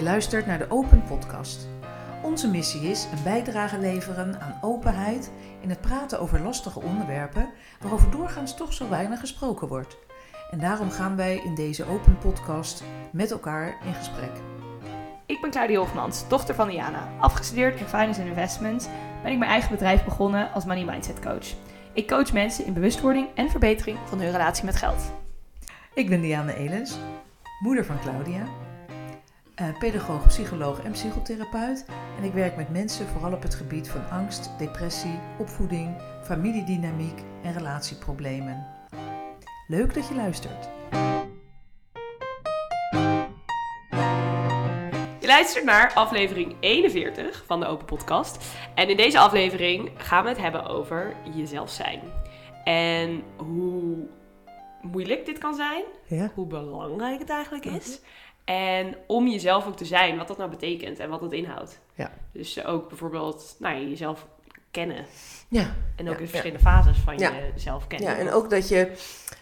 Je luistert naar de Open Podcast. Onze missie is een bijdrage leveren aan openheid in het praten over lastige onderwerpen waarover doorgaans toch zo weinig gesproken wordt. En daarom gaan wij in deze Open Podcast met elkaar in gesprek. Ik ben Claudia Hofmans, dochter van Diana. Afgestudeerd in Finance and Investments ben ik mijn eigen bedrijf begonnen als Money Mindset Coach. Ik coach mensen in bewustwording en verbetering van hun relatie met geld. Ik ben Diana Elens, moeder van Claudia, pedagoog, psycholoog en psychotherapeut. En ik werk met mensen vooral op het gebied van angst, depressie, opvoeding, familiedynamiek en relatieproblemen. Leuk dat je luistert. Je luistert naar aflevering 41 van de Open Podcast. En in deze aflevering gaan we het hebben over jezelf zijn. En hoe moeilijk dit kan zijn, Ja? hoe belangrijk het eigenlijk is. En om jezelf ook te zijn, wat dat nou betekent en wat dat inhoudt. Ja. Dus ook bijvoorbeeld nou, jezelf kennen. Ja, En ook Ja, de ja. verschillende fases van Ja. jezelf kennen. ja en ook dat je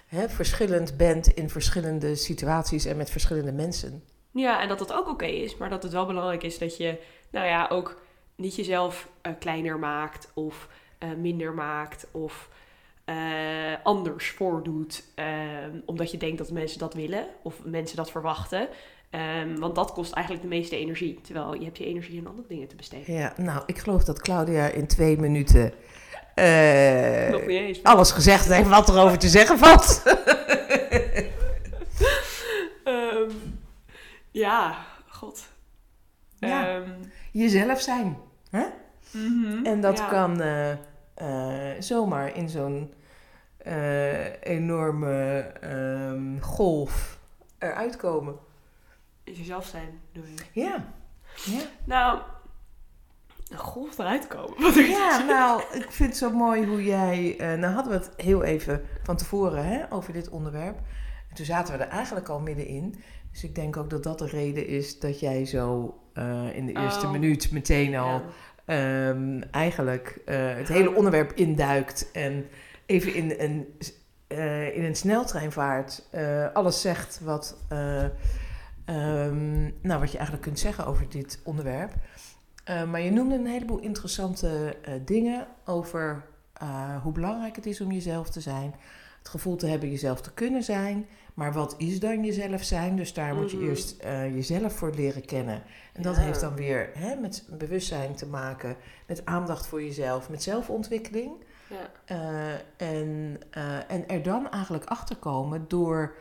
hè, verschillend bent in verschillende situaties en met verschillende mensen. Ja, en dat dat ook oké is, maar dat het wel belangrijk is dat je, nou ja, ook niet jezelf eh, kleiner maakt of eh, minder maakt of eh, anders voordoet, ehm, omdat je denkt dat mensen dat willen of mensen dat verwachten. Ehm, want dat kost eigenlijk de meeste energie, terwijl je hebt je energie in andere dingen te besteden. Ja, nou, ik geloof dat Claudia in twee minuten niet eens. alles gezegd heeft wat er over te zeggen valt. Ehm, ja, god. Ja. Ehm, Jezelf zijn. Hè? mhm, En dat ja. kan eh, eh, zomaar in zo'n enorme golf eruit komen. Jezelf zijn, doe je. Ja. Ja. Nou, een golf eruit komen. Wat ja, nou, ik vind het zo mooi hoe jij... eh, nou hadden we het heel even van tevoren hè, over dit onderwerp. En toen zaten we er eigenlijk al middenin. Dus ik denk ook dat dat de reden is dat jij zo eh, in de eerste Oh. minuut meteen al... Ja. ehm, eigenlijk eh, het hele onderwerp induikt en even in een, in een sneltreinvaart eh, alles zegt wat, eh, ehm, nou, wat je eigenlijk kunt zeggen over dit onderwerp. Eh, maar je noemde een heleboel interessante eh, dingen over eh, hoe belangrijk het is om jezelf te zijn. Het gevoel te hebben jezelf te kunnen zijn. Maar wat is dan jezelf zijn? Dus daar moet je Mhm. eerst jezelf voor leren kennen. En dat Ja. heeft dan weer hè, met bewustzijn te maken, met aandacht voor jezelf, met zelfontwikkeling. Ja. En, en er dan eigenlijk achter komen door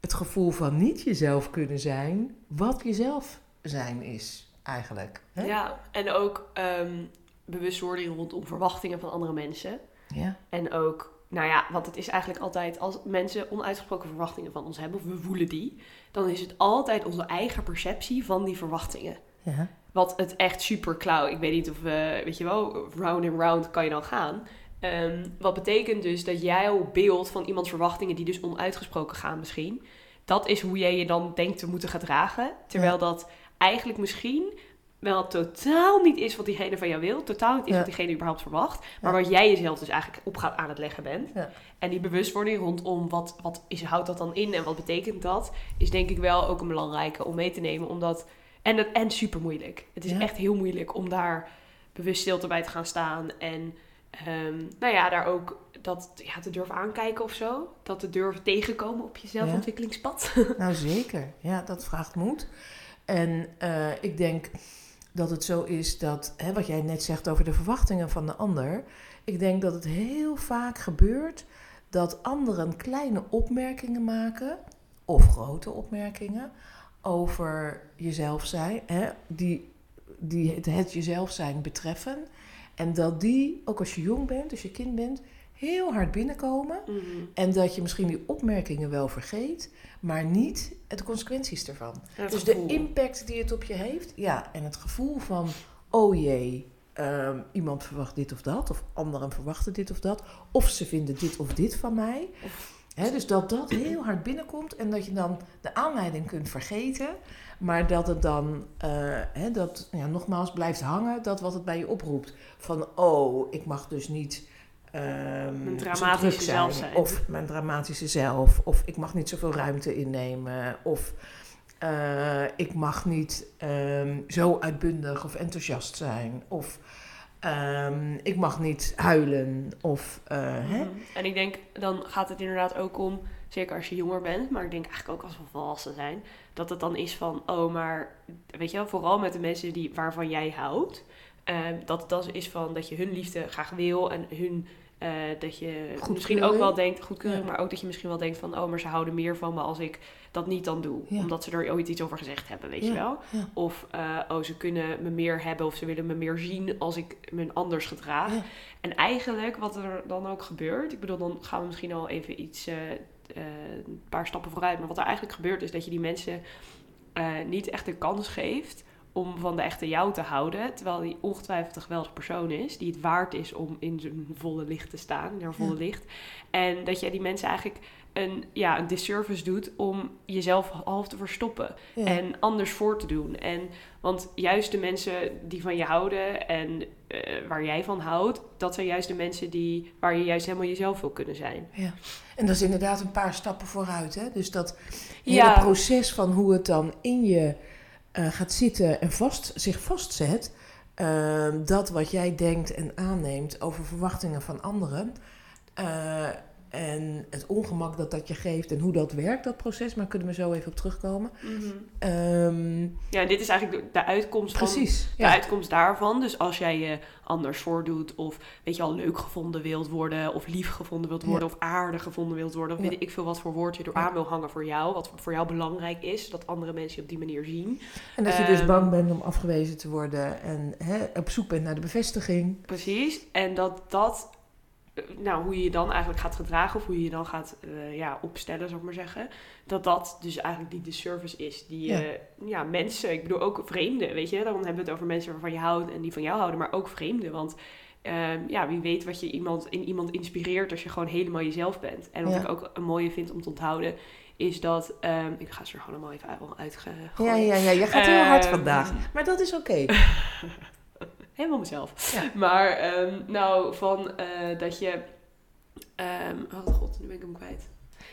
het gevoel van niet jezelf kunnen zijn, wat jezelf zijn is eigenlijk. Hè? ja, en ook ehm, bewustwording rondom verwachtingen van andere mensen. Ja. En ook, nou ja, want het is eigenlijk altijd, als mensen onuitgesproken verwachtingen van ons hebben, of we voelen die, dan is het altijd onze eigen perceptie van die verwachtingen. Ja. Wat het echt super klauw. Ik weet niet of, we, weet je wel, round and round kan je dan gaan. Ehm, wat betekent dus dat jouw beeld van iemands verwachtingen, die dus onuitgesproken gaan misschien, dat is hoe jij je dan denkt te moeten gedragen. Terwijl dat eigenlijk misschien wel totaal niet is wat diegene van jou wil. Totaal niet is Ja. wat diegene überhaupt verwacht. Maar Ja. wat jij jezelf dus eigenlijk op gaat aan het leggen bent. En die bewustwording rondom wat, wat is, houdt dat dan in en wat betekent dat, is denk ik wel ook een belangrijke om mee te nemen. Omdat, en, het, en super moeilijk. Het is echt heel moeilijk om daar bewust stilte bij te gaan staan. En ehm, nou ja, daar ook dat ja, te durven aankijken of zo. Dat te durven tegenkomen op je zelfontwikkelingspad. Nou zeker, ja, dat vraagt moed. En eh, ik denk dat het zo is dat, hè, wat jij net zegt over de verwachtingen van de ander, ik denk dat het heel vaak gebeurt dat anderen kleine opmerkingen maken, of grote opmerkingen, over jezelf zijn, hè, die, die het, het jezelf zijn betreffen. En dat die, ook als je jong bent, als je kind bent, heel hard binnenkomen. Mhm. En dat je misschien die opmerkingen wel vergeet, maar niet de consequenties ervan. Dus gevoel. de impact die het op je heeft, ja, en het gevoel van, oh jee, ehm, iemand verwacht dit of dat, of anderen verwachten dit of dat, of ze vinden dit of dit van mij. Dus dat dat heel hard binnenkomt en dat je dan de aanleiding kunt vergeten, maar dat het dan, eh, dat ja, nogmaals blijft hangen, dat wat het bij je oproept. Van, oh, ik mag dus niet ehm, Mijn dramatische zelf zijn. Of mijn dramatische zelf. Of ik mag niet zoveel ruimte innemen. Of eh, ik mag niet ehm, zo uitbundig of enthousiast zijn. Of ehm, ik mag niet huilen. Of, eh, hè? Mhm. En ik denk, dan gaat het inderdaad ook om, zeker als je jonger bent, maar ik denk eigenlijk ook als we volwassen zijn, dat het dan is van, oh, maar weet je wel, vooral met de mensen die, waarvan jij houdt, ehm, dat het dan is van dat je hun liefde graag wil en hun eh, dat je misschien ook wel denkt, goedkeuring, Ja. maar ook dat je misschien wel denkt van, oh, maar ze houden meer van me als ik dat niet dan doe. Ja. Omdat ze er ooit iets over gezegd hebben, weet je wel. Of, eh, oh, ze kunnen me meer hebben of ze willen me meer zien als ik me anders gedraag. En eigenlijk wat er dan ook gebeurt, ik bedoel, dan gaan we misschien al even iets, eh, een paar stappen vooruit. Maar wat er eigenlijk gebeurt is dat je die mensen niet echt de kans geeft om van de echte jou te houden. Terwijl die ongetwijfeld een geweldige persoon is. Die het waard is om in zijn volle licht te staan. In haar volle Ja. licht. En dat jij die mensen eigenlijk een, ja, een disservice doet om jezelf half te verstoppen. Ja. En anders voor te doen. En, want juist de mensen die van je houden en eh, waar jij van houdt, dat zijn juist de mensen die, waar je juist helemaal jezelf wil kunnen zijn. Ja. En dat is inderdaad een paar stappen vooruit. Hè? Dus dat Ja. hele proces van hoe het dan in je eh, gaat zitten en vast, zich vastzet. ehm, dat wat jij denkt en aanneemt over verwachtingen van anderen. En het ongemak dat dat je geeft en hoe dat werkt, dat proces. Maar kunnen we zo even op terugkomen. Ehm, Ja, dit is eigenlijk de, de uitkomst van precies. de Ja. uitkomst daarvan. Dus als jij je anders voordoet of weet je al leuk gevonden wilt worden of lief gevonden wilt worden Ja. of aardig gevonden wilt worden of Ja. weet ik veel wat voor woord je er aan wil hangen voor jou, wat voor jou belangrijk is, dat andere mensen je op die manier zien. En dat je dus Ehm, bang bent om afgewezen te worden en hè, op zoek bent naar de bevestiging. Precies. En dat dat, nou hoe je je dan eigenlijk gaat gedragen of hoe je je dan gaat eh, ja, opstellen, zou ik maar zeggen, dat dat dus eigenlijk die disservice is die Ja. ja. mensen, ik bedoel ook vreemden, weet je, daarom hebben we het over mensen waarvan je houdt en die van jou houden, maar ook vreemden, want ehm, ja, wie weet wat je iemand, in iemand inspireert als je gewoon helemaal jezelf bent. En wat Ja. ik ook een mooie vind om te onthouden, is dat, ehm, ik ga ze er gewoon allemaal even uit- uitgooien. Ja, ja, ja, je gaat heel hard Ehm, vandaag. Maar dat is oké. Helemaal mezelf. Ja. Maar ehm, nou, van eh, dat je. ehm oh god, nu ben ik hem kwijt.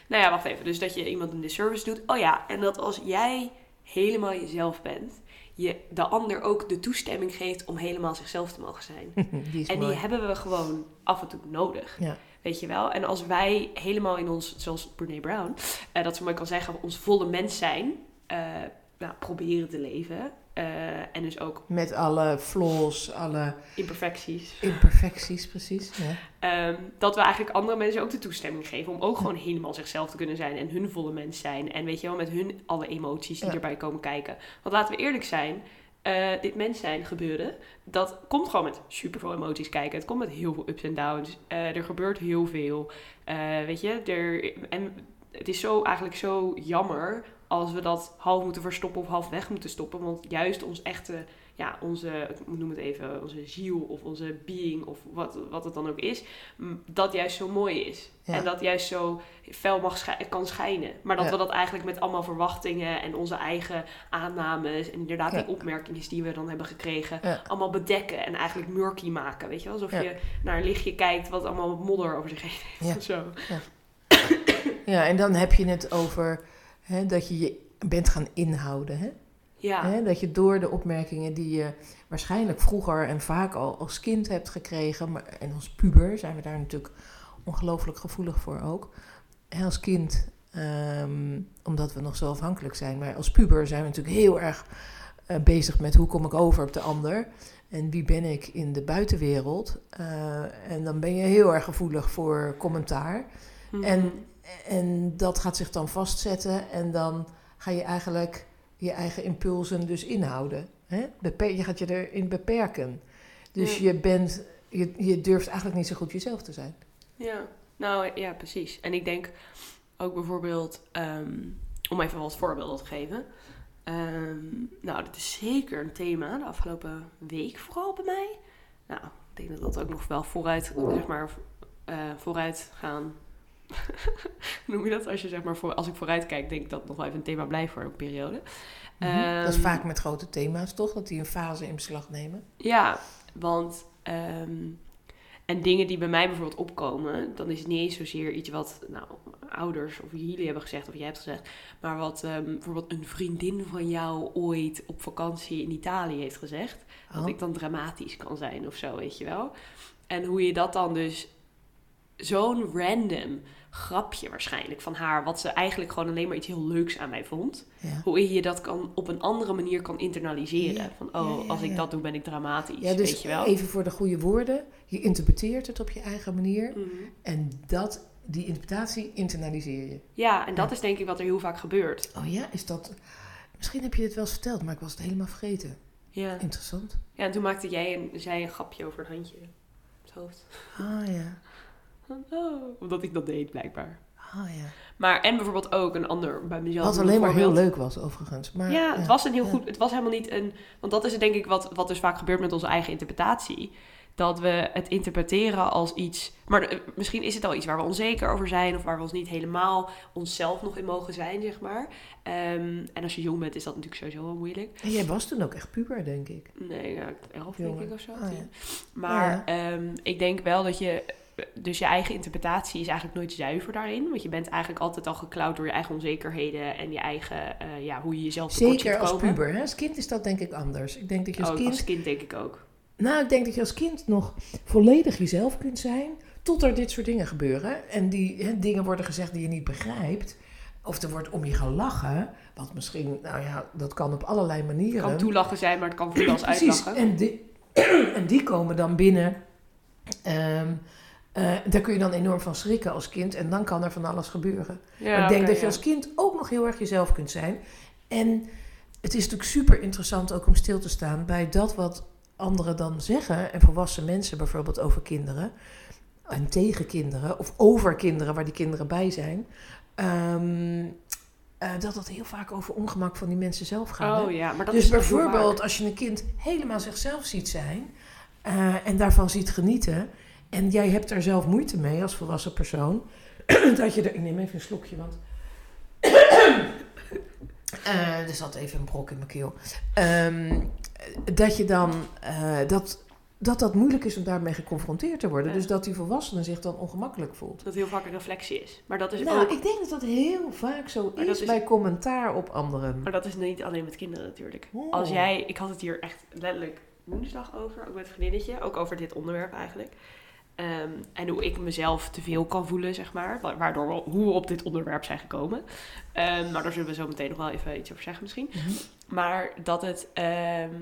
Nou ja, wacht even. Dus dat je iemand een disservice doet. Oh ja, en dat als jij helemaal jezelf bent, je de ander ook de toestemming geeft om helemaal zichzelf te mogen zijn. Die is en mooi. die hebben we gewoon af en toe nodig. Ja. Weet je wel? En als wij helemaal in ons, zoals Brene Brown, eh, dat ze mooi kan zeggen, ons volle mens zijn, eh, nou, proberen te leven. Eh, en dus ook Met alle flaws, alle imperfecties. imperfecties, precies. Ja. Ehm, dat we eigenlijk andere mensen ook de toestemming geven om ook gewoon helemaal zichzelf te kunnen zijn en hun volle mens zijn. En weet je wel, met hun alle emoties die Ja. erbij komen kijken. Want laten we eerlijk zijn, eh, dit mens zijn gebeuren, dat komt gewoon met superveel emoties kijken. Het komt met heel veel ups en downs. Eh, er gebeurt heel veel. Weet je, er, en het is zo eigenlijk zo jammer als we dat half moeten verstoppen of half weg moeten stoppen. Want juist ons echte, ja, onze, ik noem het even, onze ziel of onze being of wat, wat het dan ook is, dat juist zo mooi is. Ja. En dat juist zo fel mag schij- kan schijnen. Maar dat Ja. we dat eigenlijk met allemaal verwachtingen en onze eigen aannames en inderdaad Ja. die opmerkingen die we dan hebben gekregen, allemaal bedekken en eigenlijk murky maken. Weet je wel? Alsof je naar een lichtje kijkt wat allemaal modder over zich heen heeft. Ja. Zo. ja, en dan heb je het over hè, dat je je bent gaan inhouden. Hè? Ja. Hè, dat je door de opmerkingen die je waarschijnlijk vroeger en vaak al als kind hebt gekregen, maar, en als puber zijn we daar natuurlijk ongelooflijk gevoelig voor ook. Als kind, ehm, omdat we nog zo afhankelijk zijn, maar als puber zijn we natuurlijk heel erg eh, bezig met hoe kom ik over op de ander. En wie ben ik in de buitenwereld? Eh, en dan ben je heel erg gevoelig voor commentaar. Mhm. En, en dat gaat zich dan vastzetten en dan ga je eigenlijk je eigen impulsen dus inhouden. Hè? Beper- je gaat je erin beperken. Dus Ja. je, bent, je, je durft eigenlijk niet zo goed jezelf te zijn. Ja, nou ja, precies. En ik denk ook bijvoorbeeld, ehm, om even wat voorbeelden te geven. Ehm, nou, dit is zeker een thema de afgelopen week vooral bij mij. Nou, ik denk dat dat ook nog wel vooruit, zeg maar, eh, vooruit gaan. Noem je dat? Als, je, zeg maar, voor, als ik vooruit kijk, denk ik dat het nog wel even een thema blijft voor een periode. Mhm. dat is Ehm, vaak met grote thema's, toch? Dat die een fase in beslag nemen. Ja, want ehm, en dingen die bij mij bijvoorbeeld opkomen, dan is het niet eens zozeer iets wat nou, ouders of jullie hebben gezegd of jij hebt gezegd, maar wat ehm, bijvoorbeeld een vriendin van jou ooit op vakantie in Italië heeft gezegd. Dat Oh. ik dan dramatisch kan zijn of zo, weet je wel. En hoe je dat dan dus zo'n random grapje waarschijnlijk van haar, wat ze eigenlijk gewoon alleen maar iets heel leuks aan mij vond. Ja. Hoe je dat kan op een andere manier kan internaliseren. Ja. Van oh, Ja, als ik dat doe, ben ik dramatisch. Ja, dus weet je wel. even voor de goede woorden. Je interpreteert het op je eigen manier. Mhm. En dat, die interpretatie internaliseer je. Ja, en dat is denk ik wat er heel vaak gebeurt. Oh ja, is dat... Misschien heb je dit wel eens verteld, maar ik was het helemaal vergeten. Ja. Interessant. ja, en toen maakte jij een, zij een grapje over het handje. Op het hoofd. Ah ja. Oh, omdat ik dat deed, blijkbaar. Ah ja. Maar, en bijvoorbeeld ook een ander bij mezelf. Wat een alleen maar heel leuk was, overigens. Maar, ja, het was een heel ja. goed. Het was helemaal niet een. Want dat is denk ik wat, wat dus vaak gebeurt met onze eigen interpretatie. Dat we het interpreteren als iets. Maar eh, misschien is het al iets waar we onzeker over zijn. Of waar we ons niet helemaal onszelf nog in mogen zijn, zeg maar. Ehm, en als je jong bent, is dat natuurlijk sowieso wel moeilijk. En jij was toen ook echt puber, denk ik. Nee, ja, elf denk ik of zo. Ah. Maar ehm, ik denk wel dat je. Dus je eigen interpretatie is eigenlijk nooit zuiver daarin. Want je bent eigenlijk altijd al geklauwd door je eigen onzekerheden en je eigen, eh, ja, hoe je jezelf Zeker als komen. puber. Hè? Als kind is dat denk ik anders. Ik denk dat je als Oh, kind... als kind denk ik ook. Nou, ik denk dat je als kind nog volledig jezelf kunt zijn... tot er dit soort dingen gebeuren. En die hè, dingen worden gezegd die je niet begrijpt. Of er wordt om je gelachen. Wat misschien, nou ja, dat kan op allerlei Het manieren. kan toelachen zijn, maar het kan voelen als Precies. uitlachen. En die, en die komen dan binnen. Ehm, eh, daar kun je dan enorm van schrikken als kind. En dan kan er van alles gebeuren. Ja, maar ik denk dat je als kind ook nog heel erg jezelf kunt zijn. En het is natuurlijk super interessant ook om stil te staan bij dat wat anderen dan zeggen. En volwassen mensen bijvoorbeeld over kinderen. En tegen kinderen. Of over kinderen waar die kinderen bij zijn. Eh, dat dat heel vaak over ongemak van die mensen zelf gaat. Oh ja, maar dat dus is bijvoorbeeld als je een kind helemaal zichzelf ziet zijn eh, en daarvan ziet genieten en jij hebt daar zelf moeite mee als volwassen persoon, dat je er, ik neem even een slokje, want eh, er zat even een brok in mijn keel, Ehm, dat je dan eh, dat, dat dat moeilijk is om daarmee geconfronteerd te worden, Ja. dus dat die volwassene zich dan ongemakkelijk voelt. Dat heel vaak een reflectie is. Maar dat is Nou, ook... ik denk dat dat heel vaak zo Maar is, bij commentaar op anderen. Maar dat is niet alleen met kinderen natuurlijk. Oh. Als jij... Ik had het hier echt letterlijk woensdag over. Ook met een vriendinnetje. Ook over dit onderwerp eigenlijk. Ehm, en hoe ik mezelf te veel kan voelen, zeg maar. wa- Waardoor we, hoe we op dit onderwerp zijn gekomen. Ehm, maar daar zullen we zo meteen nog wel even iets over zeggen misschien. Mhm. Maar dat het, ehm,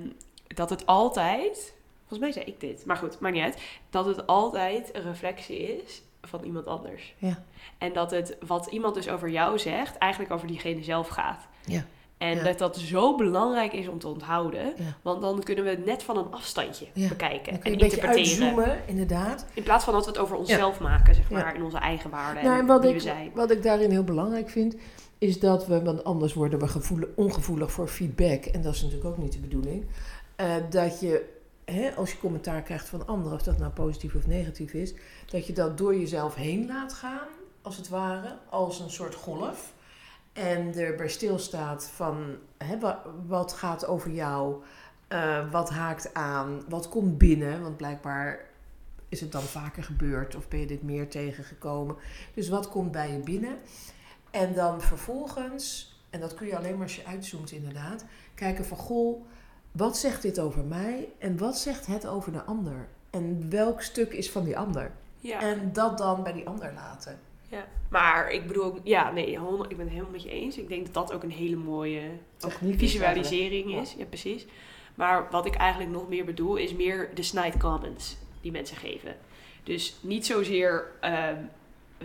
dat het altijd... Volgens mij zei ik dit. Maar goed, maakt niet uit. Dat het altijd een reflectie is van iemand anders. Ja. En dat het wat iemand dus over jou zegt, eigenlijk over diegene zelf gaat. Ja. En Ja. dat dat zo belangrijk is om te onthouden. Ja. Want dan kunnen we het net van een afstandje Ja. bekijken en een beetje uitzoomen, inderdaad. In plaats van dat we het over onszelf maken, zeg maar. In onze eigen waarden Nou, en wat wie ik, we zijn. wat ik daarin heel belangrijk vind, is dat we, want anders worden we gevoelig, ongevoelig voor feedback. En dat is natuurlijk ook niet de bedoeling. eh, dat je, hè, als je commentaar krijgt van anderen, of dat nou positief of negatief is, dat je dat door jezelf heen laat gaan, als het ware, als een soort golf. En erbij stilstaat van hè, wat, gaat over jou, eh, wat haakt aan, wat komt binnen. Want blijkbaar is het dan vaker gebeurd of ben je dit meer tegengekomen. Dus wat komt bij je binnen? En dan vervolgens, en dat kun je alleen maar als je uitzoomt inderdaad, kijken van goh, wat zegt dit over mij en wat zegt het over de ander? En welk stuk is van die ander? Ja. En dat dan bij die ander laten. Ja. Maar ik bedoel ook... Ja, nee, ik ben het helemaal met je eens. Ik denk dat dat ook een hele mooie Techniek is visualisering is. Ja, precies. Maar wat ik eigenlijk nog meer bedoel, is meer de snide comments die mensen geven. Dus niet zozeer, ehm,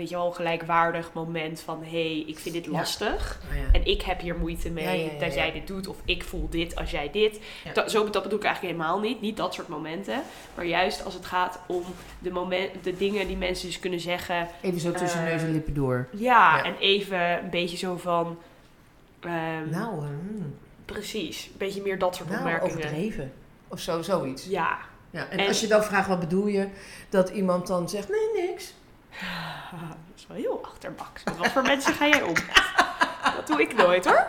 weet je wel, gelijkwaardig moment van... hé, hey, ik vind dit Ja. lastig. Oh ja. En ik heb hier moeite mee Ja, dat jij dit doet. Of ik voel dit als jij dit. Dat, zo, dat bedoel ik eigenlijk helemaal niet. Niet dat soort momenten. Maar juist als het gaat om de, moment, de dingen die mensen dus kunnen zeggen. Even zo tussen Eh, neus en lippen door. Ja, Ja. en even een beetje zo van... ehm, Nou, hmm, Precies. Een beetje meer dat soort nou opmerkingen. overdreven. Of zo, zoiets. Ja. Ja, en, En- als je dan vraagt wat bedoel je, dat iemand dan zegt nee, niks. Dat is wel heel achterbaks. Met wat voor mensen ga jij om? Dat doe ik nooit hoor.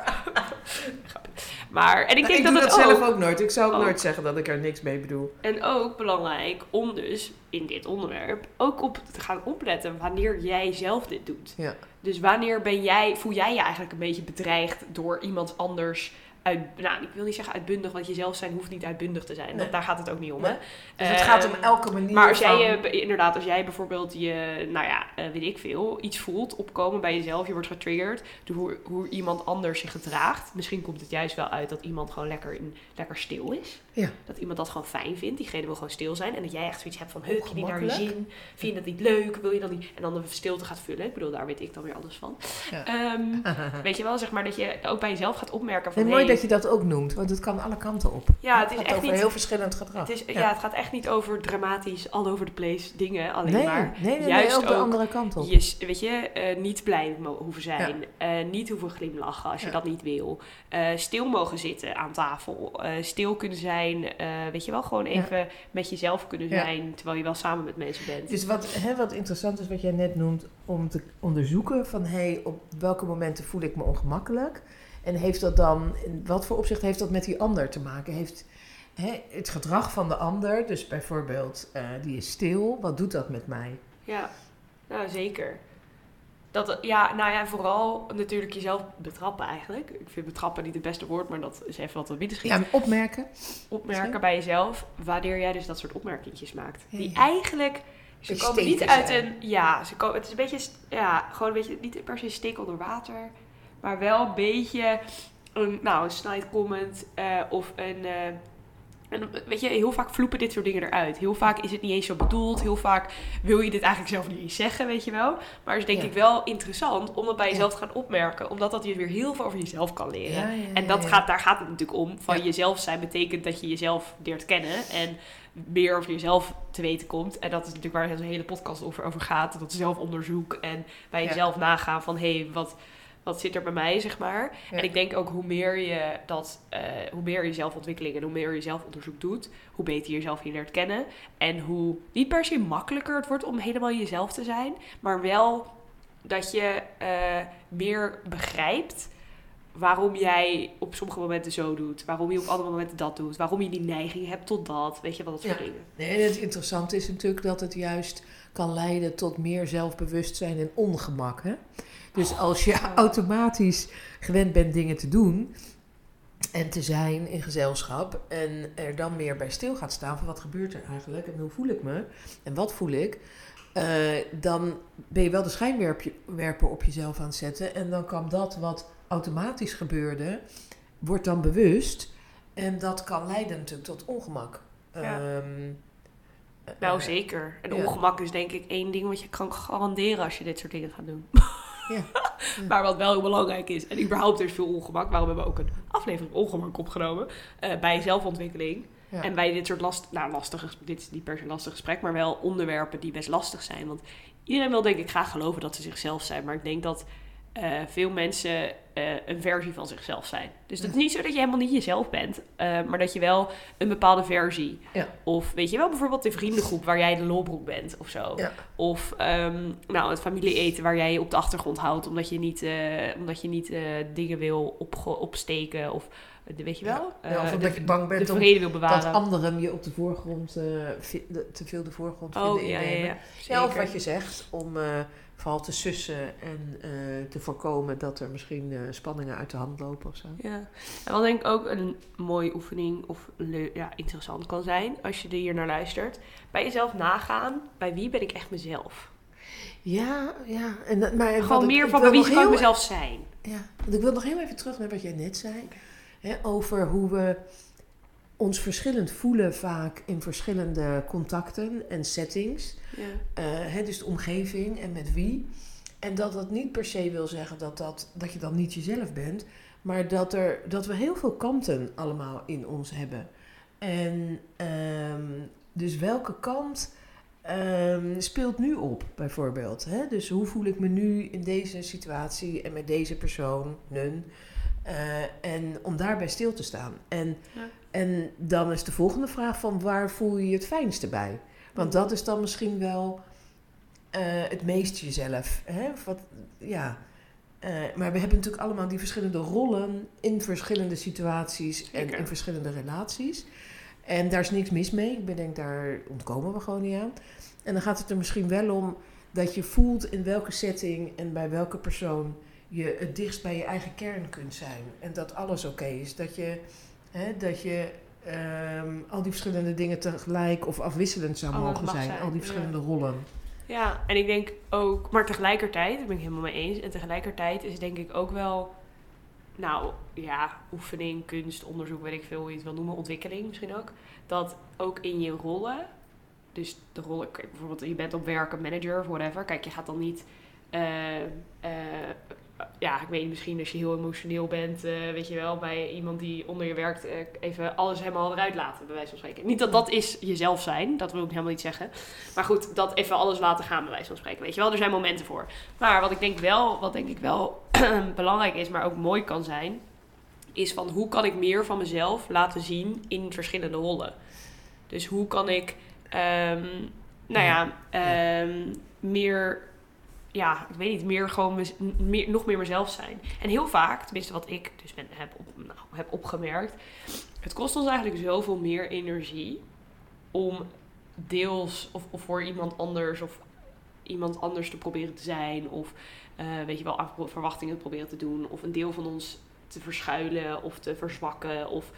Maar, en ik denk ik dat doe het dat zelf ook, ook nooit. Ik zou ook ook. nooit zeggen dat ik er niks mee bedoel. En ook belangrijk om dus in dit onderwerp ook op te gaan opletten wanneer jij zelf dit doet. Ja. Dus wanneer ben jij, voel jij je eigenlijk een beetje bedreigd door iemand anders uit, nou ik wil niet zeggen uitbundig, want jezelf zijn hoeft niet uitbundig te zijn. Nee. Dat, daar gaat het ook niet om. Nee. Hè? Dus het gaat om Ehm, elke manier Maar als jij, van... inderdaad, als jij bijvoorbeeld je, nou ja, eh, weet ik veel, iets voelt opkomen bij jezelf, je wordt getriggerd door hoe, hoe iemand anders zich gedraagt. Misschien komt het juist wel uit dat iemand gewoon lekker, in, lekker stil is. Ja. Dat iemand dat gewoon fijn vindt. Diegene wil gewoon stil zijn. En dat jij echt zoiets hebt van, heb je niet naar je zin? Vind je dat niet leuk? Wil je dan niet? En dan de stilte gaat vullen. Ik bedoel, daar weet ik dan weer alles van. Ja. Ehm, weet je wel, zeg maar, dat je ook bij jezelf gaat opmerken van, En mooi hey, dat je dat ook noemt, want het kan alle kanten op. ja, het is gaat echt over niet... heel verschillend gedrag. Het, is, ja. het gaat echt niet over dramatisch, all over the place dingen alleen nee, maar. nee, nee, juist nee, ook de andere kant op. Je, weet je, eh, niet blij hoeven zijn. eh, niet hoeven glimlachen als je dat niet wil. Eh, stil mogen zitten aan tafel. stil kunnen zijn. weet je wel, gewoon even met jezelf kunnen zijn. Terwijl je wel samen met mensen bent. Dus wat, hè, wat interessant is wat jij net noemt, om te onderzoeken van hey, op welke momenten voel ik me ongemakkelijk. En heeft dat dan, in wat voor opzicht heeft dat met die ander te maken? Heeft hè, het gedrag van de ander, dus bijvoorbeeld eh, die is stil, wat doet dat met mij? Ja, nou zeker. Dat, ja, nou ja, vooral natuurlijk jezelf betrappen eigenlijk. Ik vind betrappen niet het beste woord, maar dat is even wat er binnen schiet. Ja, opmerken. opmerken Zo. bij jezelf wanneer jij dus dat soort opmerkingjes maakt. Ja, Die eigenlijk, ze komen niet uit zijn. een, ja, ze komen, het is een beetje, ja, gewoon een beetje, niet per se steek onder water, maar wel een beetje een, nou, een snide comment eh, of een, eh, en weet je, heel vaak vloepen dit soort dingen eruit. Heel vaak is het niet eens zo bedoeld. Heel vaak wil je dit eigenlijk zelf niet eens zeggen, weet je wel. Maar het is denk Ja. ik wel interessant om dat bij Ja. jezelf te gaan opmerken. Omdat dat je weer heel veel over jezelf kan leren. Ja, En dat. Gaat, daar gaat het natuurlijk om. Van jezelf zijn betekent dat je jezelf leert kennen. En meer over jezelf te weten komt. En dat is natuurlijk waar een hele podcast over, over gaat. Dat zelfonderzoek. En bij jezelf nagaan van... Hé, hey, wat, wat zit er bij mij, zeg maar. Ja. En ik denk ook hoe meer je dat... eh, hoe meer je zelfontwikkeling en hoe meer je zelfonderzoek doet... hoe beter je jezelf je leert kennen. En hoe niet per se makkelijker het wordt om helemaal jezelf te zijn. Maar wel dat je eh, meer begrijpt waarom jij op sommige momenten zo doet. Waarom je op andere momenten dat doet. Waarom je die neiging hebt tot dat. Weet je wel, dat soort Ja. dingen. Nee, en het interessante is natuurlijk dat het juist kan leiden tot meer zelfbewustzijn en ongemak. Hè? Dus als je automatisch gewend bent dingen te doen en te zijn in gezelschap en er dan meer bij stil gaat staan van wat gebeurt er eigenlijk en hoe voel ik me en wat voel ik, eh, dan ben je wel de schijnwerper op jezelf aan het zetten en dan kan dat wat automatisch gebeurde, wordt dan bewust en dat kan leiden natuurlijk tot ongemak. Ja. Nou, zeker. En ja. ongemak is denk ik één ding wat je kan garanderen als je dit soort dingen gaat doen. Ja. maar wat wel heel belangrijk is, en überhaupt er is veel ongemak, waarom hebben we ook een aflevering ongemak opgenomen, eh, bij zelfontwikkeling. Ja. En bij dit soort last, nou, lastige, dit is niet per se een lastig gesprek, maar wel onderwerpen die best lastig zijn. Want iedereen wil denk ik graag geloven dat ze zichzelf zijn, maar ik denk dat eh, veel mensen eh, een versie van zichzelf zijn. Dus het is niet zo dat je helemaal niet jezelf bent, eh, maar dat je wel een bepaalde versie. Ja. Of weet je wel, bijvoorbeeld de vriendengroep waar jij de lolbroek bent of zo. Ja. Of ehm, nou, het familieeten waar jij je op de achtergrond houdt, omdat je niet, omdat je niet dingen wil opsteken. Of weet je wel? Ja, Eh, of de- omdat je bang bent om wil dat anderen je op de voorgrond te veel de voorgrond vinden Oh, ja, ja, innemen. ja. Ja, of wat je zegt, om vooral te sussen en eh, te voorkomen dat er misschien eh, spanningen uit de hand lopen of zo. Ja, en wat denk ik ook een mooie oefening of ja, interessant kan zijn als je er hier naar luistert. Bij jezelf nagaan, bij wie ben ik echt mezelf? Ja, ja. En, dat- maar Gewoon ik- meer van bij wie kan ik mezelf zijn? Ja, want ik wil nog heel even terug naar wat jij net zei. Hè, over hoe we ons verschillend voelen vaak in verschillende contacten en settings. Ja. Hè, dus de omgeving en met wie. En dat dat niet per se wil zeggen dat, dat, dat je dan niet jezelf bent. Maar dat, er, dat we heel veel kanten allemaal in ons hebben. En ehm, dus welke kant ehm, speelt nu op, bijvoorbeeld? Hè? Dus hoe voel ik me nu in deze situatie en met deze persoon, nun? Eh, en om daarbij stil te staan. En, Ja. en dan is de volgende vraag van waar voel je je het fijnste bij? Want dat is dan misschien wel eh, het meest jezelf. Hè? Wat, ja. Eh, maar we hebben natuurlijk allemaal die verschillende rollen in verschillende situaties en in verschillende relaties. En daar is niks mis mee. Ik denk, daar ontkomen we gewoon niet aan. En dan gaat het er misschien wel om dat je voelt in welke setting en bij welke persoon je het dichtst bij je eigen kern kunt zijn. En dat alles oké is. Dat je, hè, dat je ehm, al die verschillende dingen tegelijk of afwisselend zou mogen zijn. zijn, Al die ja. verschillende rollen. Ja, en ik denk ook, maar tegelijkertijd, daar ben ik helemaal mee eens. En tegelijkertijd is denk ik ook wel, nou ja, oefening, kunst, onderzoek, weet ik veel hoe je het wil noemen, ontwikkeling misschien ook. Dat ook in je rollen, dus de rollen, bijvoorbeeld je bent op werk een manager of whatever. Kijk, je gaat dan niet, eh, eh, ja, ik weet niet, misschien als je heel emotioneel bent, eh, weet je wel, bij iemand die onder je werkt, eh, even alles helemaal eruit laten, bij wijze van spreken. Niet dat dat is jezelf zijn, dat wil ik helemaal niet zeggen. Maar goed, dat even alles laten gaan, bij wijze van spreken. Weet je wel, er zijn momenten voor. Maar wat ik denk wel, wat denk ik wel belangrijk is, maar ook mooi kan zijn, is van hoe kan ik meer van mezelf laten zien in verschillende rollen. Dus hoe kan ik, ehm, nou ja, ehm, meer, ja, ik weet niet, meer gewoon meer, nog meer mezelf zijn. En heel vaak, tenminste wat ik dus ben, heb, op, nou, heb opgemerkt, het kost ons eigenlijk zoveel meer energie om deels of, of voor iemand anders of iemand anders te proberen te zijn of eh, weet je wel verwachtingen te proberen te doen of een deel van ons te verschuilen of te verzwakken of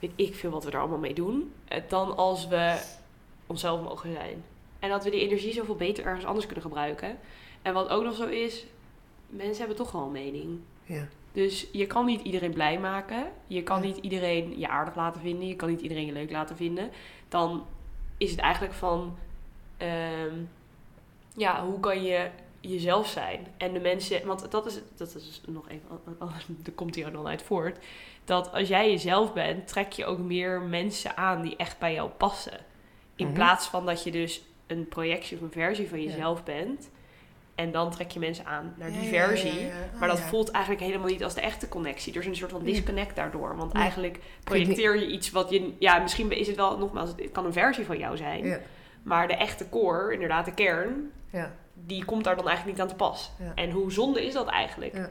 weet ik veel wat we er allemaal mee doen eh, dan als we onszelf mogen zijn en dat we die energie zoveel beter ergens anders kunnen gebruiken en wat ook nog zo is mensen hebben toch wel een mening Ja. dus je kan niet iedereen blij maken. Je kan Ja. niet iedereen je aardig laten vinden. Je kan niet iedereen je leuk laten vinden. Dan is het eigenlijk van... ehm, ja, hoe kan je jezelf zijn? En de mensen... Want dat is, dat is nog even... Er komt hier dan uit voort. Dat als jij jezelf bent, trek je ook meer mensen aan die echt bij jou passen. In Mhm. plaats van dat je dus een projectie of een versie van Ja. jezelf bent... En dan trek je mensen aan naar die Ja, ja, ja, versie. ja, ja. Maar dat voelt eigenlijk helemaal niet als de echte connectie. Er is een soort van disconnect daardoor. Want eigenlijk projecteer je iets wat je... Ja, misschien is het wel, nogmaals, het kan een versie van jou zijn. Maar de echte core, inderdaad de kern, ja. die komt daar dan eigenlijk niet aan te pas. En hoe zonde is dat eigenlijk? Ja.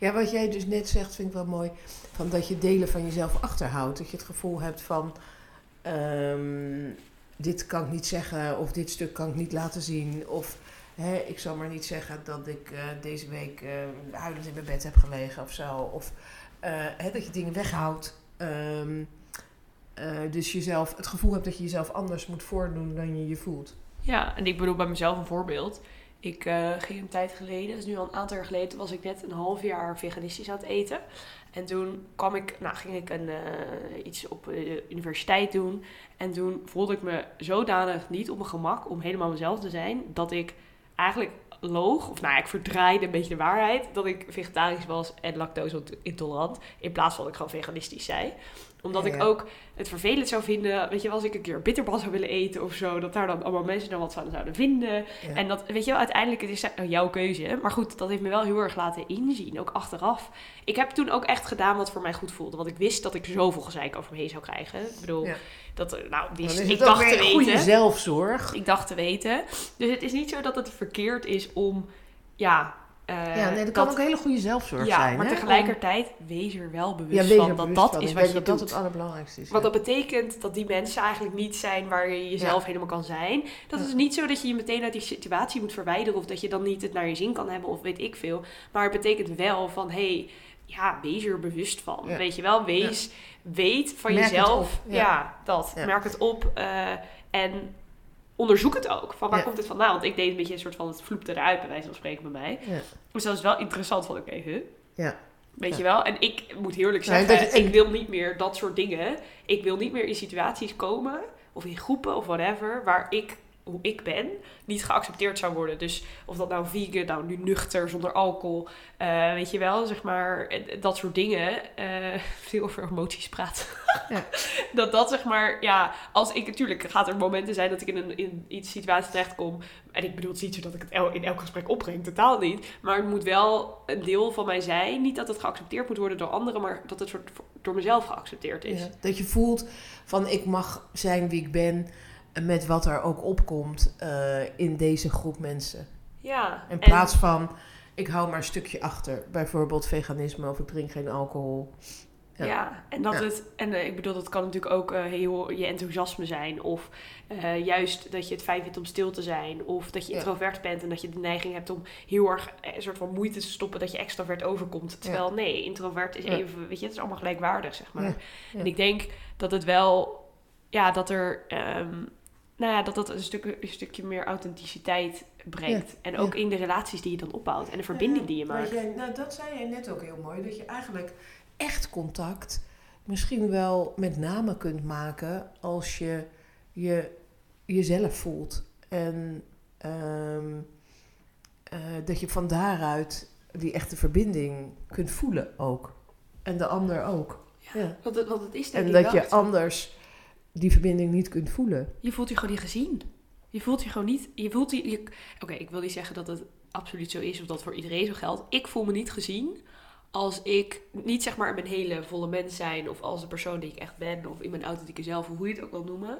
ja, wat jij dus net zegt vind ik wel mooi. Van dat je delen van jezelf achterhoudt. Dat je het gevoel hebt van... ehm, dit kan ik niet zeggen of dit stuk kan ik niet laten zien. Of hè, ik zal maar niet zeggen dat ik eh, deze week eh, huilend in mijn bed heb gelegen of zo. Of eh, hè, dat je dingen weghoudt. Ehm, eh, dus jezelf, het gevoel hebt dat je jezelf anders moet voordoen dan je je voelt. Ja, en ik bedoel bij mezelf een voorbeeld. Ik ging een tijd geleden, is nu al een aantal jaar geleden, was ik net een half jaar veganistisch aan het eten. En toen kwam ik, nou, ging ik een, iets op de universiteit doen. En toen voelde ik me zodanig niet op mijn gemak om helemaal mezelf te zijn, dat ik eigenlijk loog, of nou ik verdraaide een beetje de waarheid, dat ik vegetarisch was en lactose intolerant, in plaats van dat ik gewoon veganistisch zei. Omdat ik Ja. ook het vervelend zou vinden, weet je wel, als ik een keer bitterbal zou willen eten of zo, dat daar dan allemaal mensen dan wat van zouden vinden. Ja. En dat, weet je wel, uiteindelijk het is het jouw keuze. Maar goed, dat heeft me wel heel erg laten inzien, ook achteraf. Ik heb toen ook echt gedaan wat voor mij goed voelde, want ik wist dat ik zoveel gezeik over me heen zou krijgen. Ik bedoel, dat, eh, nou, Dan wist, is ik dacht te weer goede weten. zelfzorg. Ik dacht te weten. Dus het is niet zo dat het verkeerd is om, ja... eh, ja, nee, dat kan ook hele goede zelfzorg ja, zijn. maar hè? tegelijkertijd wees er wel bewust ja, van dat dat van. is wat je dat dat doet. het allerbelangrijkste is. Want ja. dat betekent dat die mensen eigenlijk niet zijn waar je jezelf helemaal kan zijn. Dat is niet zo dat je je meteen uit die situatie moet verwijderen of dat je dan niet het naar je zin kan hebben of weet ik veel. Maar het betekent wel van hé, hey, ja, wees er bewust van. Weet je wel, wees, weet van Merk jezelf. Ja. dat. Merk het op eh, en onderzoek het ook. Van waar Ja. komt het vandaan? Want ik deed een beetje een soort van het vloepte eruit bij wijze van spreken bij mij. Ja. Dus dat is wel interessant van oké, huh? Ja. Weet je wel? En ik moet heerlijk zeggen, ik wil niet meer dat soort dingen. Ik wil niet meer in situaties komen, of in groepen of whatever, waar ik, hoe ik ben, niet geaccepteerd zou worden. Dus of dat nou vegan, nou nu nuchter, zonder alcohol, eh, weet je wel, zeg maar, eh, dat soort dingen. eh, veel over emoties praten. Ja. dat dat zeg maar, ja, als ik natuurlijk gaat er momenten zijn dat ik in een in iets situatie terechtkom. En ik bedoel, het is niet zo dat ik het el- in elk gesprek opbreng, totaal niet. Maar het moet wel een deel van mij zijn. Niet dat het geaccepteerd moet worden door anderen, maar dat het soort door mezelf geaccepteerd is. Ja, dat je voelt van ik mag zijn wie ik ben. Met wat er ook opkomt eh, in deze groep mensen. Ja. In en- plaats van, ik hou maar een stukje achter. Bijvoorbeeld veganisme of ik drink geen alcohol. Ja. Ja. en dat Ja. het, en eh, ik bedoel, dat kan natuurlijk ook eh, heel je enthousiasme zijn. Of juist dat je het fijn vindt om stil te zijn. Of dat je Ja. introvert bent en dat je de neiging hebt om heel erg een soort van moeite te stoppen dat je extrovert overkomt. Terwijl nee, introvert is even, weet je, het is allemaal gelijkwaardig, zeg maar. En ik denk dat het wel, ja, dat er, ehm, nou ja, dat dat een, stuk, een stukje meer authenticiteit brengt. En ook in de relaties die je dan opbouwt en de verbinding die je Wat maakt. jij- nou, dat zei jij net ook heel mooi. Dat je eigenlijk echt contact misschien wel met name kunt maken als je, je jezelf voelt. En ehm, eh, dat je van daaruit die echte verbinding kunt voelen ook. En de ander ook. Ja. Want, het, want het is denk En ik dat wel je anders die verbinding niet kunt voelen. Je voelt je gewoon niet gezien. Je voelt je gewoon niet. Je voelt je. Oké, ik wil niet zeggen dat het absoluut zo is of dat voor iedereen zo geldt. Ik voel me niet gezien als ik niet zeg maar mijn hele volle mens zijn of als de persoon die ik echt ben of in mijn authentieke zelf, of hoe je het ook wil noemen.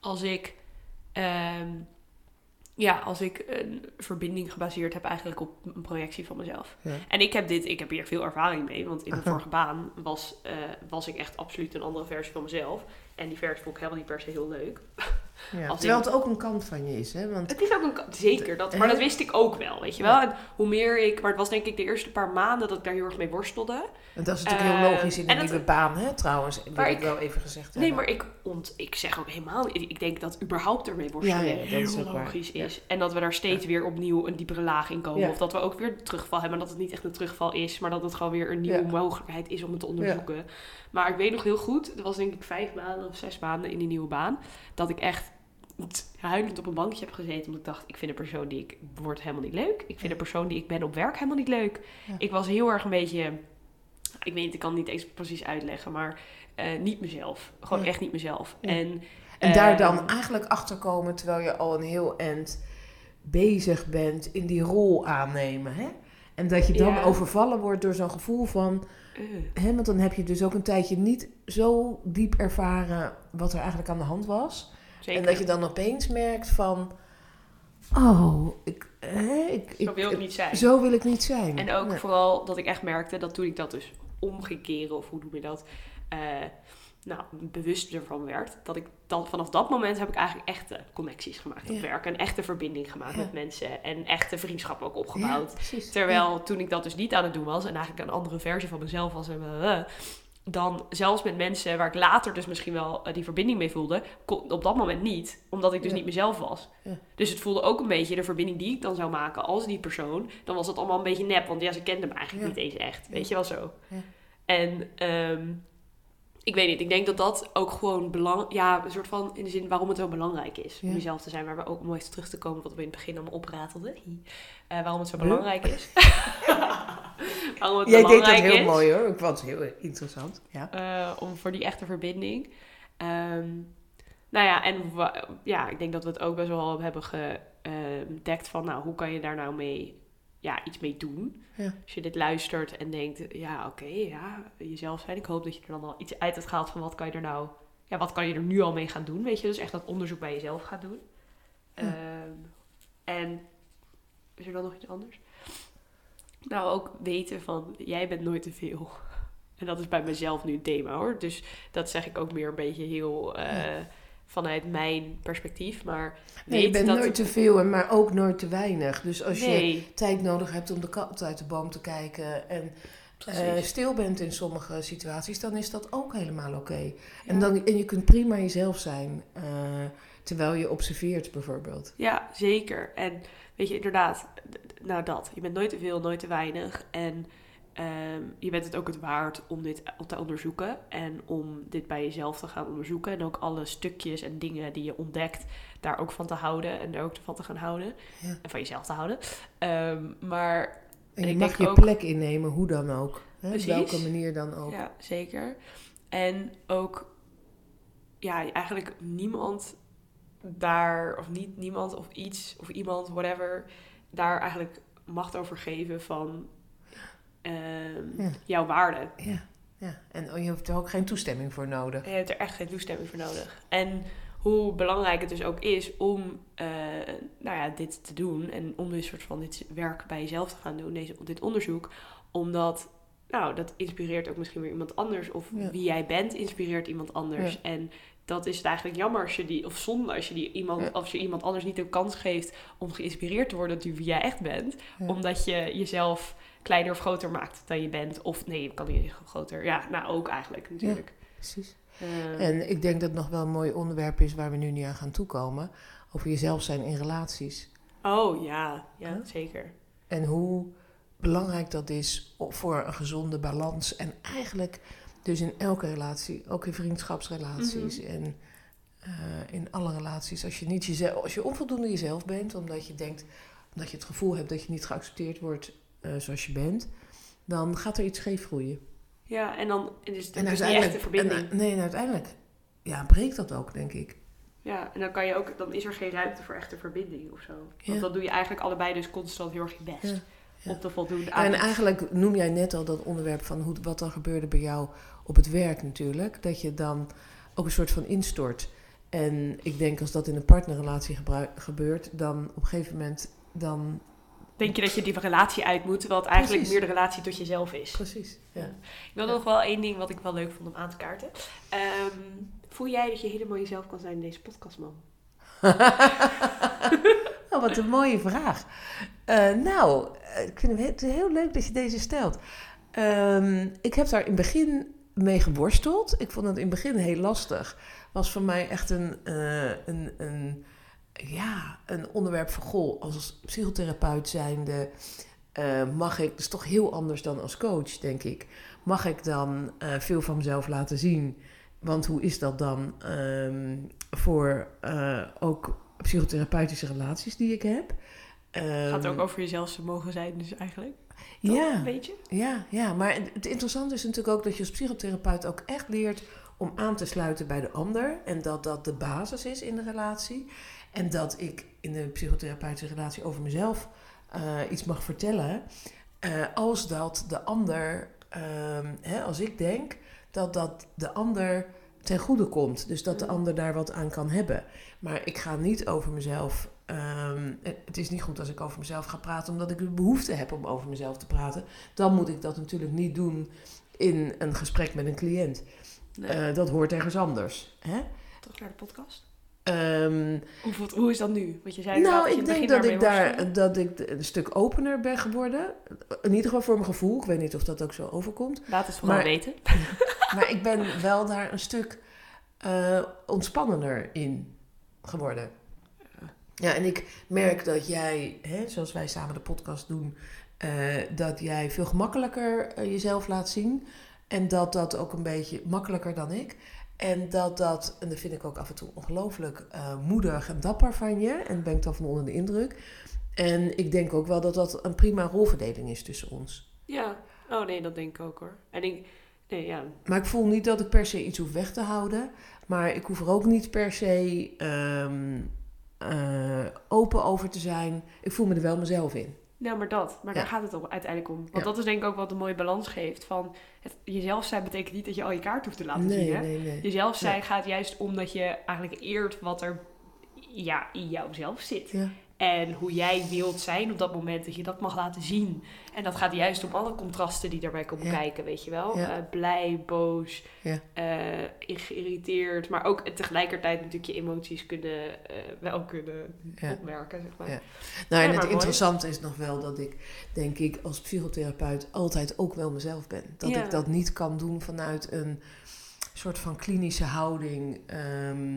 Als ik. ehm, ja, als ik een verbinding gebaseerd heb eigenlijk op een projectie van mezelf. Ja. En ik heb dit, ik heb hier veel ervaring mee, want in mijn vorige baan was, eh, was ik echt absoluut een andere versie van mezelf. En die versie vond ik helemaal niet per se heel leuk. Ja. Als Terwijl het ook een kant van je is. Hè? Want Het is ook een kant, zeker, dat, maar dat wist ik ook wel, weet je wel. En hoe meer ik, maar het was denk ik de eerste paar maanden dat ik daar heel erg mee worstelde. En dat is natuurlijk heel Eh, logisch in en een dat- nieuwe baan, hè, trouwens. Maar ik ik- wel even gezegd Nee, hebben. maar ik, ont, ik zeg ook helemaal, ik denk dat überhaupt ermee worstelen Ja, ja, dat is heel waar. logisch Ja. is. En dat we daar steeds weer opnieuw een diepere laag in komen. Of dat we ook weer een terugval hebben. En dat het niet echt een terugval is, maar dat het gewoon weer een nieuwe mogelijkheid is om het te onderzoeken. Maar ik weet nog heel goed, het was denk ik vijf maanden of zes maanden in die nieuwe baan, dat ik echt huilend op een bankje heb gezeten. Omdat ik dacht, ik vind de persoon die ik word helemaal niet leuk. Ik vind de persoon die ik ben op werk helemaal niet leuk. Ik was heel erg een beetje, ik weet ik kan het niet eens precies uitleggen, maar eh, niet mezelf. Gewoon echt niet mezelf. En, En daar ehm, dan eigenlijk achter komen terwijl je al een heel eind bezig bent in die rol aannemen. Hè? En dat je dan Ja. overvallen wordt door zo'n gevoel van. eh, Hè, want dan heb je dus ook een tijdje niet zo diep ervaren wat er eigenlijk aan de hand was. zeker. En dat je dan opeens merkt van. Oh, ik, ik, Zo wil ik niet zijn. Zo wil ik niet zijn. En ook Nee. vooral dat ik echt merkte dat toen ik dat dus om ging keren, of hoe noem je dat, eh, nou, bewust ervan werd, dat ik dan vanaf dat moment heb ik eigenlijk echte connecties gemaakt op werk. Een echte verbinding gemaakt Ja. met mensen en echte vriendschappen ook opgebouwd. Terwijl toen ik dat dus niet aan het doen was en eigenlijk een andere versie van mezelf was en eh, dan zelfs met mensen waar ik later dus misschien wel eh, die verbinding mee voelde, kon- op dat moment niet, omdat ik dus Ja. niet mezelf was. Ja. Dus het voelde ook een beetje de verbinding die ik dan zou maken als die persoon, dan was dat allemaal een beetje nep, want ja, ze kende me eigenlijk Ja. niet eens echt, weet je wel zo. Ja. En ehm, ik weet niet, ik denk dat dat ook gewoon belang, ja, een soort van in de zin waarom het zo belangrijk is om Ja. jezelf te zijn, waar we ook om eens terug te komen wat we in het begin allemaal opratelden, Eh, waarom het zo Huh? belangrijk is. waarom het Jij deed dat belangrijk heel is. mooi hoor. Ik vond het heel interessant. Ja. Eh, om voor die echte verbinding. Ehm, nou ja, en ja, ik denk dat we het ook best wel hebben gedekt van, nou, hoe kan je daar nou mee, ja, iets mee doen? Ja. Als je dit luistert en denkt, ja, oké, ja, jezelf zijn. Ik hoop dat je er dan al iets uit hebt gehaald van wat kan je er nou, ja, wat kan je er nu al mee gaan doen, weet je? Dus echt dat onderzoek bij jezelf gaat doen. Ja. Ehm, en is er dan nog iets anders? Nou, ook weten van, jij bent nooit te veel. En dat is bij mezelf nu een thema hoor. Dus dat zeg ik ook meer een beetje heel eh, vanuit mijn perspectief. Maar Nee, je bent dat nooit te veel, en maar ook nooit te weinig. Dus als je tijd nodig hebt om de kat uit de boom te kijken en eh, stil bent in sommige situaties, dan is dat ook helemaal oké. Ja. En, dan, en je kunt prima jezelf zijn, eh, terwijl je observeert bijvoorbeeld. Ja, zeker. En weet je, inderdaad, nou dat. Je bent nooit te veel, nooit te weinig. En ehm, je bent het ook het waard om dit te onderzoeken. En om dit bij jezelf te gaan onderzoeken. En ook alle stukjes en dingen die je ontdekt, daar ook van te houden. En er ook van te gaan houden. Ja. En van jezelf te houden. Ehm, maar En En je ik mag je ook- plek innemen, hoe dan ook. Hè? Op welke manier dan ook. Ja, zeker. En ook, ja, eigenlijk niemand daar, of niet niemand of iets of iemand, whatever, daar eigenlijk macht over geven van ehm, Ja. jouw waarde. Ja, ja. En je hebt er ook geen toestemming voor nodig. Je hebt er echt geen toestemming voor nodig. En hoe belangrijk het dus ook is om eh, nou ja, dit te doen. En om dus soort van dit werk bij jezelf te gaan doen, deze, dit onderzoek. Omdat, nou, dat inspireert ook misschien weer iemand anders. Of Ja. wie jij bent, inspireert iemand anders. Ja. En dat is het eigenlijk jammer als je die, of zonde als je die iemand, Ja. als je iemand anders niet de kans geeft om geïnspireerd te worden door wie jij echt bent. Omdat je jezelf kleiner of groter maakt dan je bent. Of nee, je kan niet groter. Ja, nou ook eigenlijk natuurlijk. Precies. Eh, En ik denk dat het nog wel een mooi onderwerp is waar we nu niet aan gaan toekomen. Over jezelf zijn in relaties. oh ja, ja, Huh? zeker. En hoe belangrijk dat is voor een gezonde balans. En eigenlijk dus in elke relatie, ook in vriendschapsrelaties en eh, in alle relaties. Als je, niet jezelf, als je onvoldoende jezelf bent, omdat je denkt, omdat je het gevoel hebt dat je niet geaccepteerd wordt eh, zoals je bent, dan gaat er iets scheef groeien. Ja, en dan is het En dus niet echt een verbinding. en, nee, en uiteindelijk ja, breekt dat ook, denk ik. Ja, en dan kan je ook, dan is er geen ruimte voor echte verbinding of zo. Want Ja. dan doe je eigenlijk allebei dus constant heel erg je best. Ja, ja. Om te voldoen aan. en eigenlijk noem jij net al dat onderwerp van hoe, wat er gebeurde bij jou op het werk natuurlijk. Dat je dan ook een soort van instort. En ik denk als dat in een partnerrelatie gebeurt, dan op een gegeven moment dan... Denk je dat je die relatie uit moet, terwijl het eigenlijk Precies. meer de relatie tot jezelf is. Precies, ja. Ik wil nog wel één ding wat ik wel leuk vond om aan te kaarten. Ehm, voel jij dat je helemaal jezelf kan zijn in deze podcast, man? oh, wat een mooie vraag. Eh, nou, eh, ik vind het heel- heel leuk dat je deze stelt. Ehm, ik heb daar in het begin mee geworsteld. Ik vond het in het begin heel lastig. Was voor mij echt een, eh, een, een, ja, een onderwerp van goh, als psychotherapeut zijnde. eh, mag ik, dat is toch heel anders dan als coach, denk ik. Mag ik dan eh, veel van mezelf laten zien? Want hoe is dat dan ehm, voor eh, ook psychotherapeutische relaties die ik heb? Het gaat Ehm, ook over jezelf te mogen zijn, dus eigenlijk. Toch? Ja, Weet je? ja, ja, maar het interessante is natuurlijk ook dat je als psychotherapeut ook echt leert om aan te sluiten bij de ander. En dat dat de basis is in de relatie. En dat ik in de psychotherapeutische relatie over mezelf eh, iets mag vertellen. eh, als dat de ander, ehm, hè, als ik denk dat dat de ander ten goede komt. Dus dat de Mm. ander daar wat aan kan hebben. Maar ik ga niet over mezelf. ehm, het is niet goed als ik over mezelf ga praten, omdat ik de behoefte heb om over mezelf te praten. Dan moet ik dat natuurlijk niet doen in een gesprek met een cliënt. Nee. Eh, dat hoort ergens anders. Hè? Terug naar de podcast. Ehm, Hoe, voelt- hoe is dat nu? Want je zei nou, je ik denk dat ik, daar, dat ik een stuk opener ben geworden. In ieder geval voor mijn gevoel. Ik weet niet of dat ook zo overkomt. Laat het vooral maar- weten. Maar ik ben wel daar een stuk eh ontspannender in geworden. Ja, en ik merk dat jij, hè, zoals wij samen de podcast doen, eh, dat jij veel gemakkelijker eh, jezelf laat zien. En dat dat ook een beetje makkelijker dan ik. En dat dat, en dat vind ik ook af en toe ongelooflijk eh, moedig en dapper van je. En ben ik dan van onder de indruk. En ik denk ook wel dat dat een prima rolverdeling is tussen ons. Ja. Oh nee, dat denk ik ook hoor. En ik... Nee, ja. Maar ik voel niet dat ik per se iets hoef weg te houden. Maar ik hoef er ook niet per se ehm, eh, open over te zijn. Ik voel me er wel mezelf in. Nou, maar dat. Maar Ja. daar gaat het om, uiteindelijk om. Want Ja. dat is denk ik ook wat een mooie balans geeft. Van het, jezelf zijn betekent niet dat je al je kaart hoeft te laten zien. Hè? nee, nee. Jezelf zijn gaat juist om dat je eigenlijk eert wat er ja, in jouzelf zit. Ja, En hoe jij wilt zijn op dat moment, dat je dat mag laten zien. En dat gaat juist om alle contrasten die daarbij komen Ja. kijken, weet je wel. Ja. Eh, blij, boos, Ja. eh, geïrriteerd. Maar ook tegelijkertijd natuurlijk je emoties kunnen, eh, wel kunnen opmerken, zeg maar. Ja. Nou, en het mooi. interessante is nog wel dat ik, denk ik, als psychotherapeut altijd ook wel mezelf ben. Dat ik dat niet kan doen vanuit een soort van klinische houding. Ehm,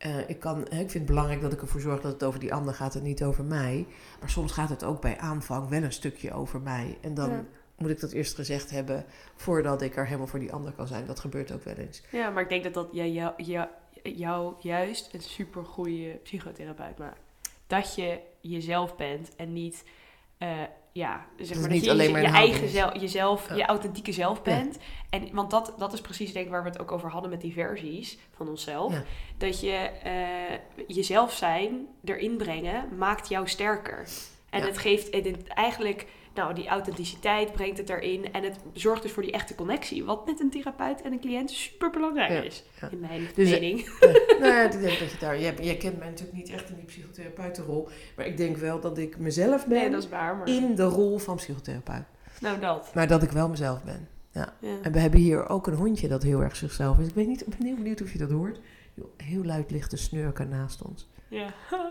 eh, ik, kan, ik vind het belangrijk dat ik ervoor zorg dat het over die ander gaat en niet over mij. Maar soms gaat het ook bij aanvang wel een stukje over mij. En dan Ja. moet ik dat eerst gezegd hebben voordat ik er helemaal voor die ander kan zijn. Dat gebeurt ook wel eens. Ja, maar ik denk dat dat jou, jou juist een super goede psychotherapeut maakt. Dat je jezelf bent en niet, eh, ja, zeg het maar, dat niet je alleen je, maar je een eigen zelf, jezelf, Ja. je authentieke zelf bent. En, want dat, dat is precies denk ik waar we het ook over hadden met die versies van onszelf. Ja. Dat je eh, jezelf zijn, erin brengen, maakt jou sterker. En het geeft, het, eigenlijk nou, die authenticiteit brengt het erin. En het zorgt dus voor die echte connectie. Wat met een therapeut en een cliënt super belangrijk Ja, is. ja. In mijn Dus, eh, mening. nou ja, ik denk dat je daar... Jij, jij kent mij natuurlijk niet echt in die psychotherapeutenrol. Maar ik denk wel dat ik mezelf ben Nee, dat is waar. Maar... in de rol van psychotherapeut. Nou, dat. Maar dat ik wel mezelf ben. Ja. En we hebben hier ook een hondje dat heel erg zichzelf is. Ik weet niet, ik ben heel benieuwd of je dat hoort. Heel luid ligt te snurken naast ons. Ja.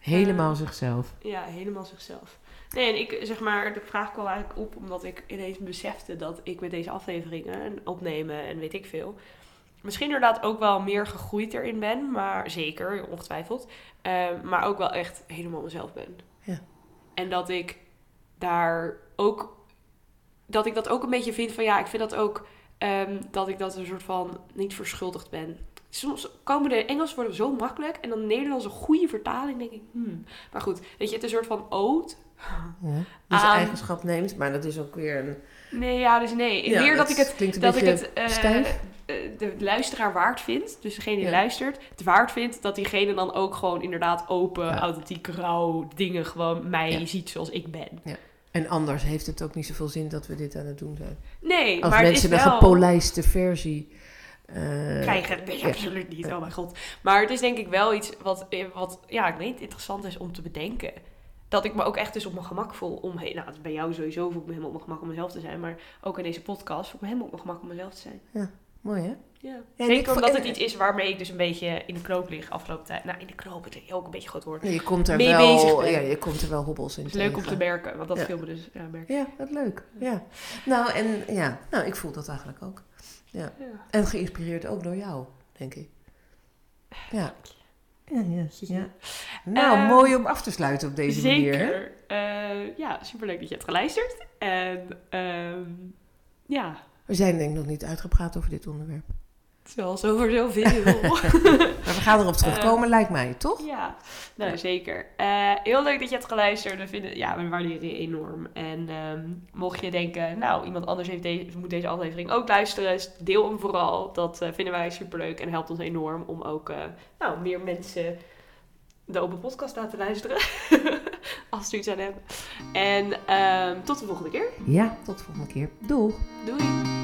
Helemaal zichzelf. ja, helemaal zichzelf. Nee, en ik zeg maar, de vraag kwam eigenlijk op omdat ik ineens besefte dat ik met deze afleveringen en opnemen en weet ik veel. Misschien inderdaad ook wel meer gegroeid erin ben, maar zeker, ongetwijfeld. Eh, maar ook wel echt helemaal mezelf ben. Ja. En dat ik daar ook, dat ik dat ook een beetje vind van ja, ik vind dat ook, ehm, dat ik dat een soort van niet verschuldigd ben. Soms komen de Engels woorden zo makkelijk en dan de Nederlandse goede vertaling denk ik, hmm. Maar goed, weet je, het is een soort van ode. Ja. Dus Aan- eigenschap neemt, maar dat is ook weer een... Nee, ja, dus nee. Ja, Meer dat ik het, klinkt een dat ik het eh, stijf. eh, de luisteraar waard vind. Dus degene die Ja. luistert, het waard vindt dat diegene dan ook gewoon inderdaad open, Ja. authentiek, rauw dingen gewoon mij Ja. ziet zoals ik ben. En anders heeft het ook niet zoveel zin dat we dit aan het doen zijn. Nee, Als maar mensen het is een wel... gepolijste versie eh, krijgen. Nee, ja. absoluut niet. Oh mijn god. Maar het is denk ik wel iets wat, wat ja, ik weet niet, interessant is om te bedenken. Dat ik me ook echt dus op mijn gemak voel om... Nou, bij jou sowieso voel ik me helemaal op mijn gemak om mezelf te zijn. Maar ook in deze podcast voel ik me helemaal op mijn gemak om mezelf te zijn. Mooi hè? Ja. Ja, Zeker omdat het iets is waarmee ik dus een beetje in de knoop lig afgelopen tijd. Nou, in de knoop, het is ook een beetje groot woord. Je komt er Mee wel, ja, je komt er wel hobbels in Het is leuk om te merken, want dat Ja. viel me dus ja, merk. Ja, wat leuk. Ja. Nou, en ja, nou, ik voel dat eigenlijk ook. Ja. En geïnspireerd ook door jou, denk ik. Ja. Ja. Nou, Eh, mooi om af te sluiten op deze manier. Hè? Zeker. Eh, ja, superleuk dat je hebt geluisterd. En ehm, ja, We zijn denk ik nog niet uitgepraat over dit onderwerp. Zoals over zoveel. Maar we gaan erop terugkomen, lijkt mij, toch? ja, nou zeker. Eh, heel leuk dat je hebt geluisterd. We, vinden, ja, we waarderen je enorm. En ehm, mocht je denken, nou, iemand anders heeft deze, moet deze aflevering ook luisteren, deel hem vooral. Dat eh, vinden wij superleuk en helpt ons enorm om ook eh, nou, meer mensen de open podcast te laten luisteren. Als ze er iets aan hebben. En ehm, tot de volgende keer. Ja, tot de volgende keer. Doeg! Doei!